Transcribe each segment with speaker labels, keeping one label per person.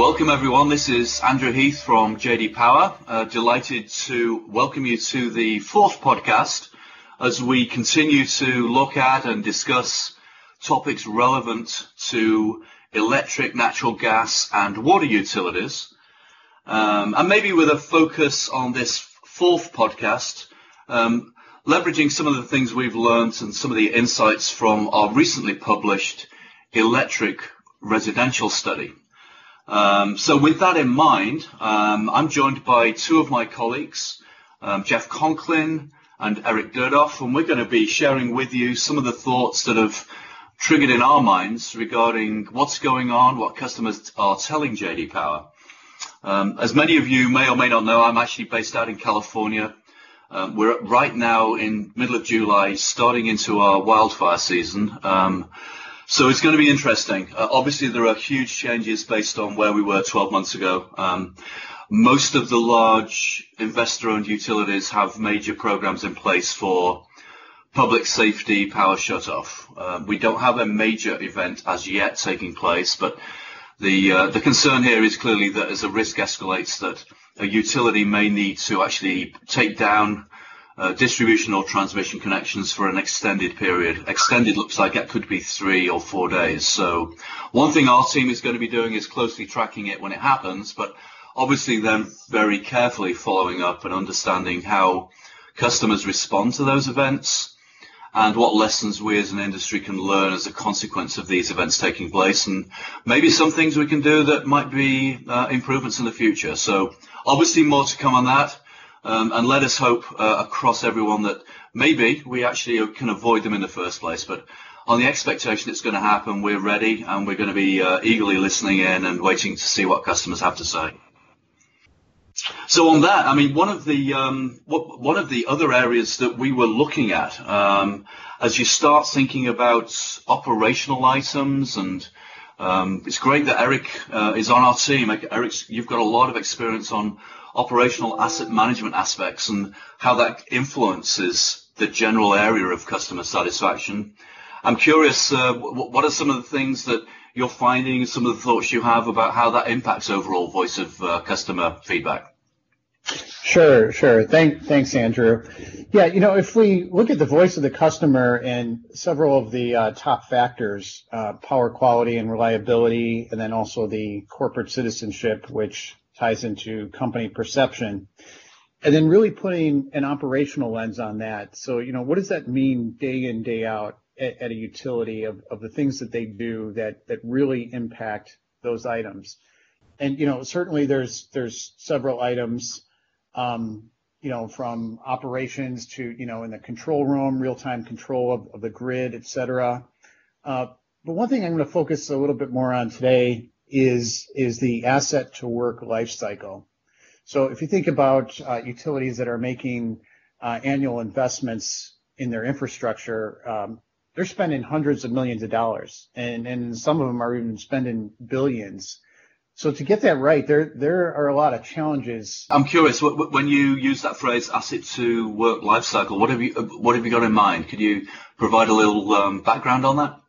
Speaker 1: Welcome everyone. This is Andrew Heath from JD Power. Uh, delighted to welcome you to the fourth podcast as we continue to look at and discuss topics relevant to electric, natural gas and water utilities. Um, and maybe with a focus on this fourth podcast, um, leveraging some of the things we've learned and some of the insights from our recently published electric residential study. Um, so with that in mind, um, I'm joined by two of my colleagues, um, Jeff Conklin and Eric Durdoff, and we're going to be sharing with you some of the thoughts that have triggered in our minds regarding what's going on, what customers are telling JD Power. Um, as many of you may or may not know, I'm actually based out in California. Um, we're right now in middle of July, starting into our wildfire season. So it's going to be interesting. Uh, obviously, there are huge changes based on where we were 12 months ago. Um, most of the large investor-owned utilities have major programs in place for public safety power shutoff. Uh, we don't have a major event as yet taking place, but the uh, the concern here is clearly that as the risk escalates, that a utility may need to actually take down uh, distribution or transmission connections for an extended period. Extended looks like it could be three or four days. So one thing our team is going to be doing is closely tracking it when it happens, but obviously then very carefully following up and understanding how customers respond to those events and what lessons we as an industry can learn as a consequence of these events taking place and maybe some things we can do that might be uh, improvements in the future. So obviously more to come on that. Um, and let us hope uh, across everyone that maybe we actually can avoid them in the first place. But on the expectation it's going to happen, we're ready and we're going to be uh, eagerly listening in and waiting to see what customers have to say. So on that, I mean, one of the um, one of the other areas that we were looking at um, as you start thinking about operational items, and um, it's great that Eric uh, is on our team. Eric, you've got a lot of experience on operational asset management aspects and how that influences the general area of customer satisfaction. I'm curious, uh, what are some of the things that you're finding, some of the thoughts you have about how that impacts overall voice of uh, customer feedback?
Speaker 2: Sure, sure. Thank, thanks, Andrew. Yeah, you know, if we look at the voice of the customer and several of the uh, top factors, uh, power quality and reliability, and then also the corporate citizenship, which ties into company perception. And then really putting an operational lens on that. So, you know, what does that mean day in, day out at, at a utility of, of the things that they do that, that really impact those items? And, you know, certainly there's, there's several items, um, you know, from operations to, you know, in the control room, real-time control of, of the grid, et cetera. Uh, but one thing I'm going to focus a little bit more on today is is the asset to work life cycle. So if you think about uh, utilities that are making uh, annual investments in their infrastructure, um, they're spending hundreds of millions of dollars, and and some of them are even spending billions. So to get that right, there there are a lot of challenges.
Speaker 1: I'm curious when you use that phrase "asset to work life cycle." What have you what have you got in mind? Could you provide a little um, background on that?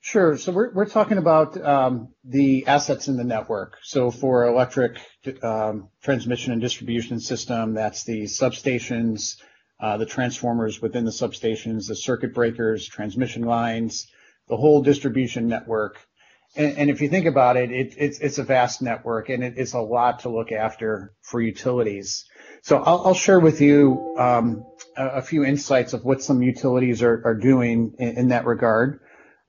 Speaker 2: Sure. So we're we're talking about um, the assets in the network. So for electric um, transmission and distribution system, that's the substations, uh, the transformers within the substations, the circuit breakers, transmission lines, the whole distribution network. And, if you think about it, it it's it's a vast network, and it is a lot to look after for utilities. So I'll, share with you um, a, few insights of what some utilities are, doing in, in that regard.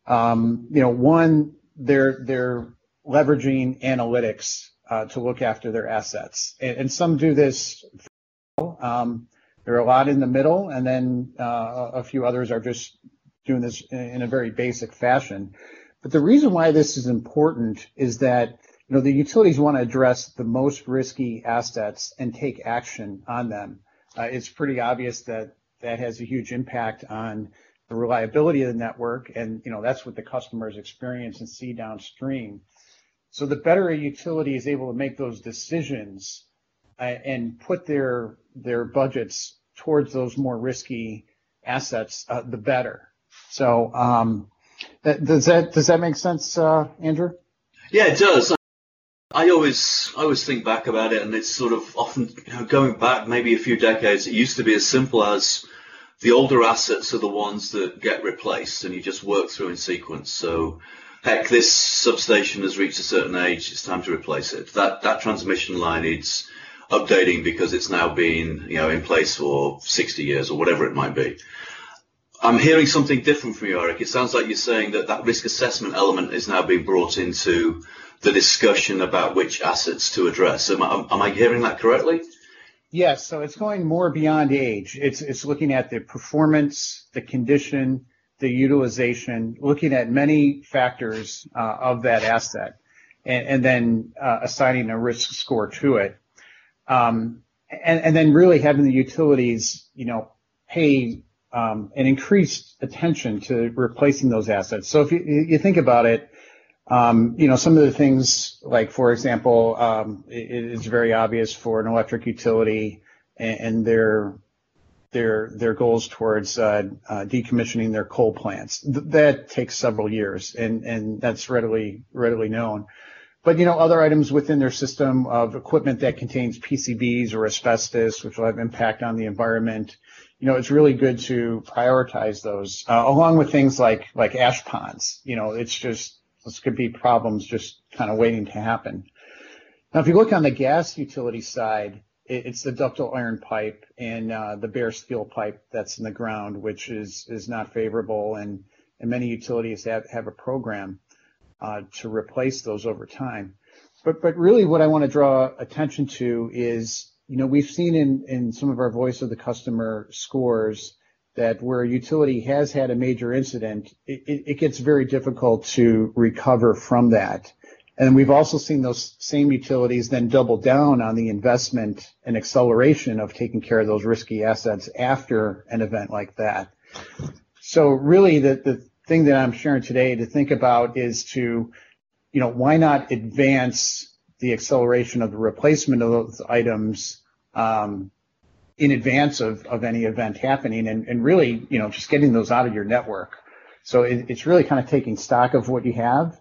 Speaker 2: Um, you know, one, they're leveraging analytics uh, to look after their assets, and, some do this. Um, there are a lot in the middle, and then uh, a few others are just doing this in a very basic fashion. But the reason why this is important is that you know the utilities want to address the most risky assets and take action on them. Uh, it's pretty obvious that that has a huge impact on the reliability of the network, and you know that's what the customers experience and see downstream. So the better a utility is able to make those decisions uh, and put their their budgets towards those more risky assets, uh, the better. So um, does that does that make sense, uh, Andrew?
Speaker 1: Yeah, it does. I always I always think back about it, and it's sort of often you know, going back maybe a few decades. It used to be as simple as the older assets are the ones that get replaced, and you just work through in sequence. So, heck, this substation has reached a certain age; it's time to replace it. That that transmission line needs updating because it's now been you know in place for 60 years or whatever it might be. I'm hearing something different from you, Eric. It sounds like you're saying that that risk assessment element is now being brought into the discussion about which assets to address. Am I, am I hearing that correctly?
Speaker 2: Yes. So it's going more beyond age. It's it's looking at the performance, the condition, the utilization, looking at many factors uh, of that asset, and, and then uh, assigning a risk score to it. Um, and, and then really having the utilities, you know, pay um, an increased attention to replacing those assets. So if you, you think about it, um, you know, some of the things like, for example, um, it, it is very obvious for an electric utility and, and their their their goals towards uh, uh, decommissioning their coal plants. Th- that takes several years, and and that's readily readily known. But you know, other items within their system of equipment that contains PCBs or asbestos, which will have impact on the environment, you know, it's really good to prioritize those, uh, along with things like like ash ponds. You know, it's just this could be problems just kind of waiting to happen. Now, if you look on the gas utility side, it, it's the ductile iron pipe and uh, the bare steel pipe that's in the ground, which is is not favorable, and and many utilities have have a program uh, to replace those over time. But but really, what I want to draw attention to is you know, we've seen in, in some of our voice of the customer scores that where a utility has had a major incident, it, it, gets very difficult to recover from that. And we've also seen those same utilities then double down on the investment and acceleration of taking care of those risky assets after an event like that. So really the, the thing that I'm sharing today to think about is to, you know, why not advance the acceleration of the replacement of those items um, in advance of, of any event happening and, and really, you know, just getting those out of your network. So it, it's really kind of taking stock of what you have.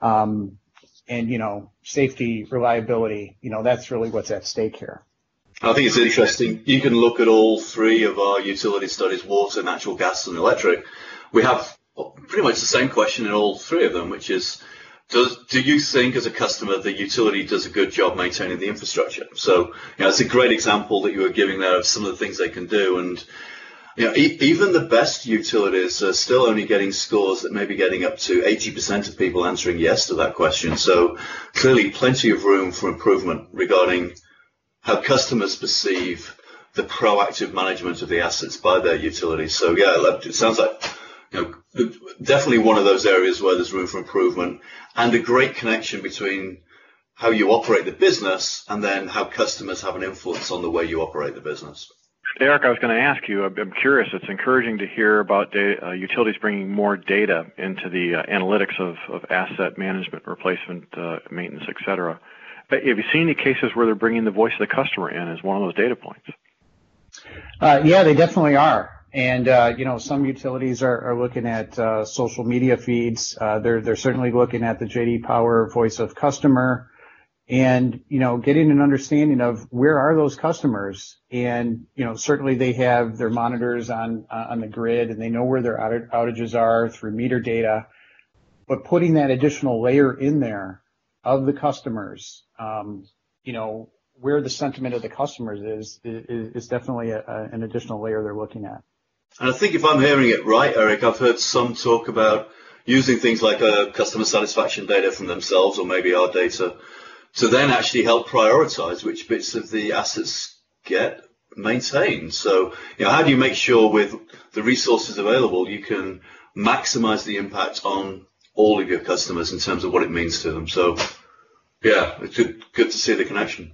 Speaker 2: Um, and, you know, safety, reliability, you know, that's really what's at stake here.
Speaker 1: I think it's interesting. You can look at all three of our utility studies, water, natural gas, and electric. We have pretty much the same question in all three of them, which is does, do you think as a customer the utility does a good job maintaining the infrastructure? So, you know, it's a great example that you were giving there of some of the things they can do. And, you know, e- even the best utilities are still only getting scores that may be getting up to 80% of people answering yes to that question. So clearly plenty of room for improvement regarding how customers perceive the proactive management of the assets by their utilities. So yeah, it sounds like you know, definitely one of those areas where there's room for improvement and a great connection between how you operate the business and then how customers have an influence on the way you operate the business.
Speaker 3: Eric, I was going to ask you, I'm curious, it's encouraging to hear about data, uh, utilities bringing more data into the uh, analytics of, of, asset management, replacement, uh, maintenance, et cetera. Have you seen any cases where they're bringing the voice of the customer in as one of those data points?
Speaker 2: Uh, yeah, they definitely are. And uh, you know, some utilities are, are looking at uh, social media feeds. Uh, they're they're certainly looking at the JD Power Voice of Customer, and you know, getting an understanding of where are those customers. And you know, certainly they have their monitors on on the grid, and they know where their outages are through meter data. But putting that additional layer in there of the customers, um, you know, where the sentiment of the customers is is, is definitely a, a, an additional layer they're looking at.
Speaker 1: And I think if I'm hearing it right, Eric, I've heard some talk about using things like uh, customer satisfaction data from themselves or maybe our data to then actually help prioritize which bits of the assets get maintained. So, you know, how do you make sure with the resources available you can maximize the impact on all of your customers in terms of what it means to them? So, yeah, it's good, good to see the connection.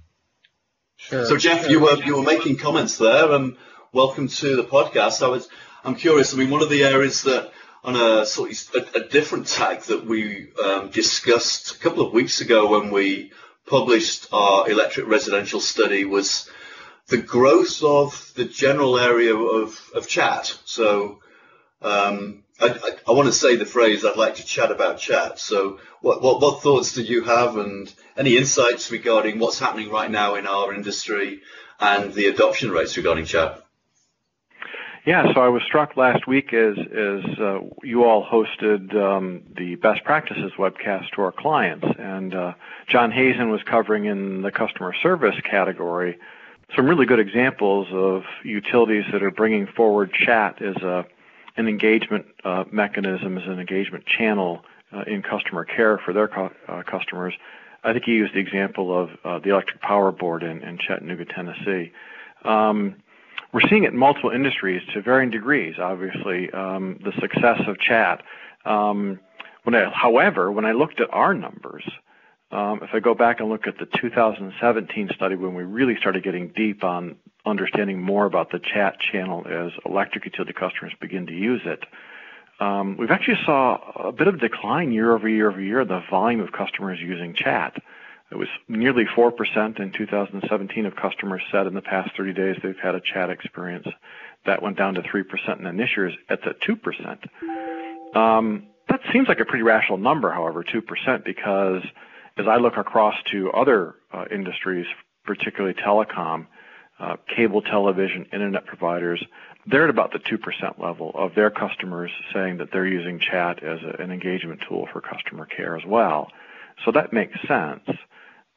Speaker 1: Sure. So, Jeff, sure. you were you were making comments there. Um, welcome to the podcast. I was, I'm curious. I mean, one of the areas that on a sort of a, a different tack that we um, discussed a couple of weeks ago when we published our electric residential study was the growth of the general area of, of chat. So, um, I, I, I, want to say the phrase I'd like to chat about chat. So what, what, what thoughts do you have and any insights regarding what's happening right now in our industry and the adoption rates regarding chat?
Speaker 3: Yeah, so I was struck last week as as uh, you all hosted um, the best practices webcast to our clients, and uh, John Hazen was covering in the customer service category some really good examples of utilities that are bringing forward chat as a an engagement uh, mechanism, as an engagement channel uh, in customer care for their co- uh, customers. I think he used the example of uh, the Electric Power Board in, in Chattanooga, Tennessee. Um, we're seeing it in multiple industries to varying degrees. Obviously, um, the success of chat. Um, when I, however, when I looked at our numbers, um, if I go back and look at the 2017 study when we really started getting deep on understanding more about the chat channel as electric utility customers begin to use it, um, we've actually saw a bit of decline year over year over year the volume of customers using chat. It was nearly 4% in 2017 of customers said in the past 30 days they've had a chat experience. That went down to 3%, and then this year it's at 2%. Um, that seems like a pretty rational number, however, 2%, because as I look across to other uh, industries, particularly telecom, uh, cable television, internet providers, they're at about the 2% level of their customers saying that they're using chat as a, an engagement tool for customer care as well. So that makes sense.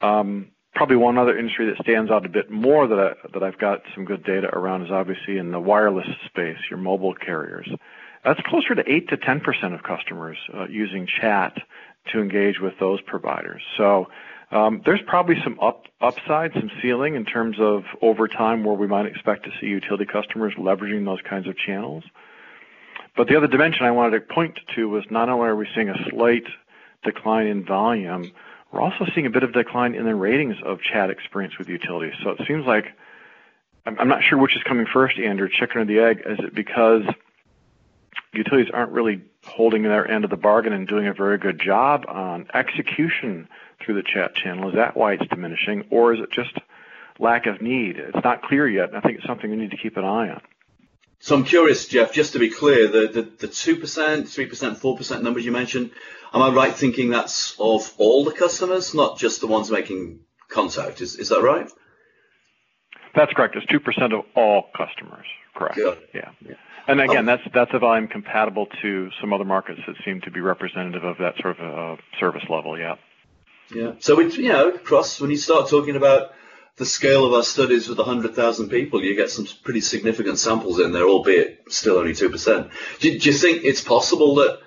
Speaker 3: Um, probably one other industry that stands out a bit more that, I, that I've got some good data around is obviously in the wireless space, your mobile carriers. That's closer to 8 to 10% of customers uh, using chat to engage with those providers. So um, there's probably some up, upside, some ceiling in terms of over time where we might expect to see utility customers leveraging those kinds of channels. But the other dimension I wanted to point to was not only are we seeing a slight decline in volume, we're also seeing a bit of decline in the ratings of chat experience with utilities. So it seems like I'm not sure which is coming first, Andrew, chicken or the egg. Is it because utilities aren't really holding their end of the bargain and doing a very good job on execution through the chat channel? Is that why it's diminishing, or is it just lack of need? It's not clear yet. I think it's something we need to keep an eye on.
Speaker 1: So I'm curious, Jeff, just to be clear, the, the, the 2%, 3%, 4% numbers you mentioned, am I right thinking that's of all the customers, not just the ones making contact? Is, is that right?
Speaker 3: That's correct. It's 2% of all customers. Correct. Yeah. yeah. And again, oh. that's that's a volume compatible to some other markets that seem to be representative of that sort of uh, service level. Yeah.
Speaker 1: Yeah. So it's you know, across when you start talking about the scale of our studies with 100,000 people, you get some pretty significant samples in there, albeit still only 2%. Do, do you think it's possible that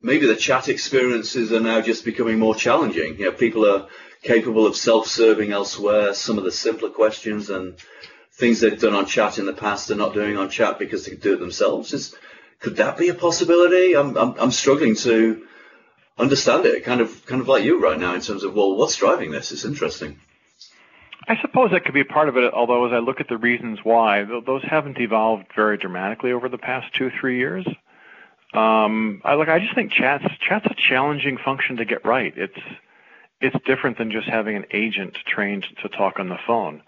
Speaker 1: maybe the chat experiences are now just becoming more challenging? You know, people are capable of self-serving elsewhere, some of the simpler questions and things they've done on chat in the past they're not doing on chat because they can do it themselves. Is, could that be a possibility? I'm, I'm, I'm struggling to understand it, kind of, kind of like you right now in terms of, well, what's driving this? It's interesting.
Speaker 3: I suppose that could be part of it, although as I look at the reasons why, those haven't evolved very dramatically over the past two, three years. Um, I look, I just think chat's chat's a challenging function to get right. It's it's different than just having an agent trained to talk on the phone.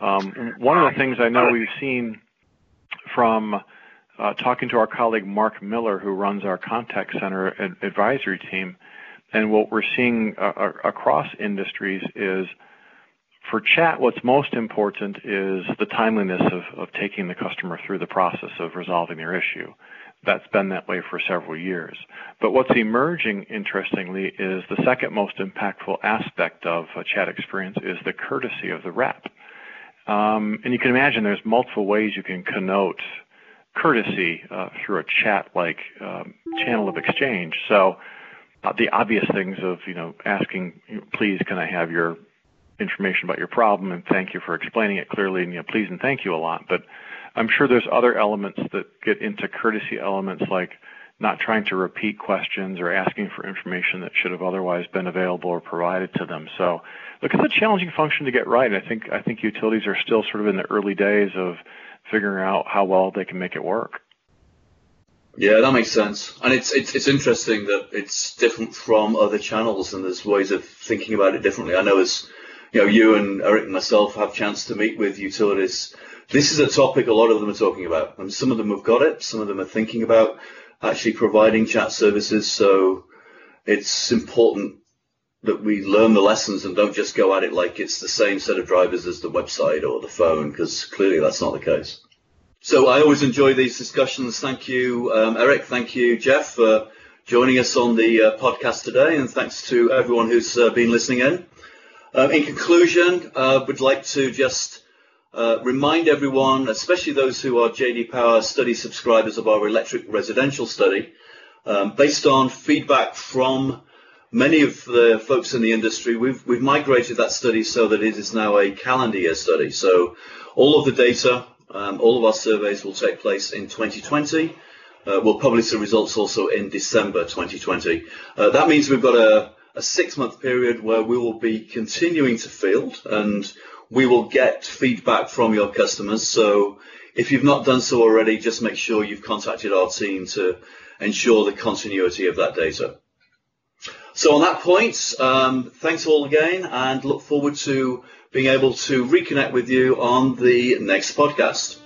Speaker 3: Um, one of the things I know we've seen from uh, talking to our colleague Mark Miller, who runs our contact center ad- advisory team, and what we're seeing uh, across industries is for chat, what's most important is the timeliness of, of taking the customer through the process of resolving their issue. That's been that way for several years. But what's emerging, interestingly, is the second most impactful aspect of a chat experience is the courtesy of the rep. Um, and you can imagine there's multiple ways you can connote courtesy uh, through a chat-like um, channel of exchange. So uh, the obvious things of you know asking, please, can I have your information about your problem, and thank you for explaining it clearly, and you know, please and thank you a lot. But I'm sure there's other elements that get into courtesy elements like not trying to repeat questions or asking for information that should have otherwise been available or provided to them. So look, it's a challenging function to get right. I think I think utilities are still sort of in the early days of figuring out how well they can make it work.
Speaker 1: Yeah, that makes sense. And it's, it's, it's interesting that it's different from other channels and there's ways of thinking about it differently. I know as you know, you and Eric and myself have chance to meet with utilities. This is a topic a lot of them are talking about. And some of them have got it, some of them are thinking about actually providing chat services. So it's important that we learn the lessons and don't just go at it like it's the same set of drivers as the website or the phone, because clearly that's not the case. So I always enjoy these discussions. Thank you, um, Eric. Thank you, Jeff, for joining us on the uh, podcast today, and thanks to everyone who's uh, been listening in. Uh, in conclusion, I uh, would like to just uh, remind everyone, especially those who are JD Power study subscribers of our electric residential study, um, based on feedback from many of the folks in the industry, we've, we've migrated that study so that it is now a calendar year study. So all of the data, um, all of our surveys will take place in 2020. Uh, we'll publish the results also in December 2020. Uh, that means we've got a, a six-month period where we will be continuing to field and we will get feedback from your customers. So if you've not done so already, just make sure you've contacted our team to ensure the continuity of that data. So on that point, um, thanks all again and look forward to being able to reconnect with you on the next podcast.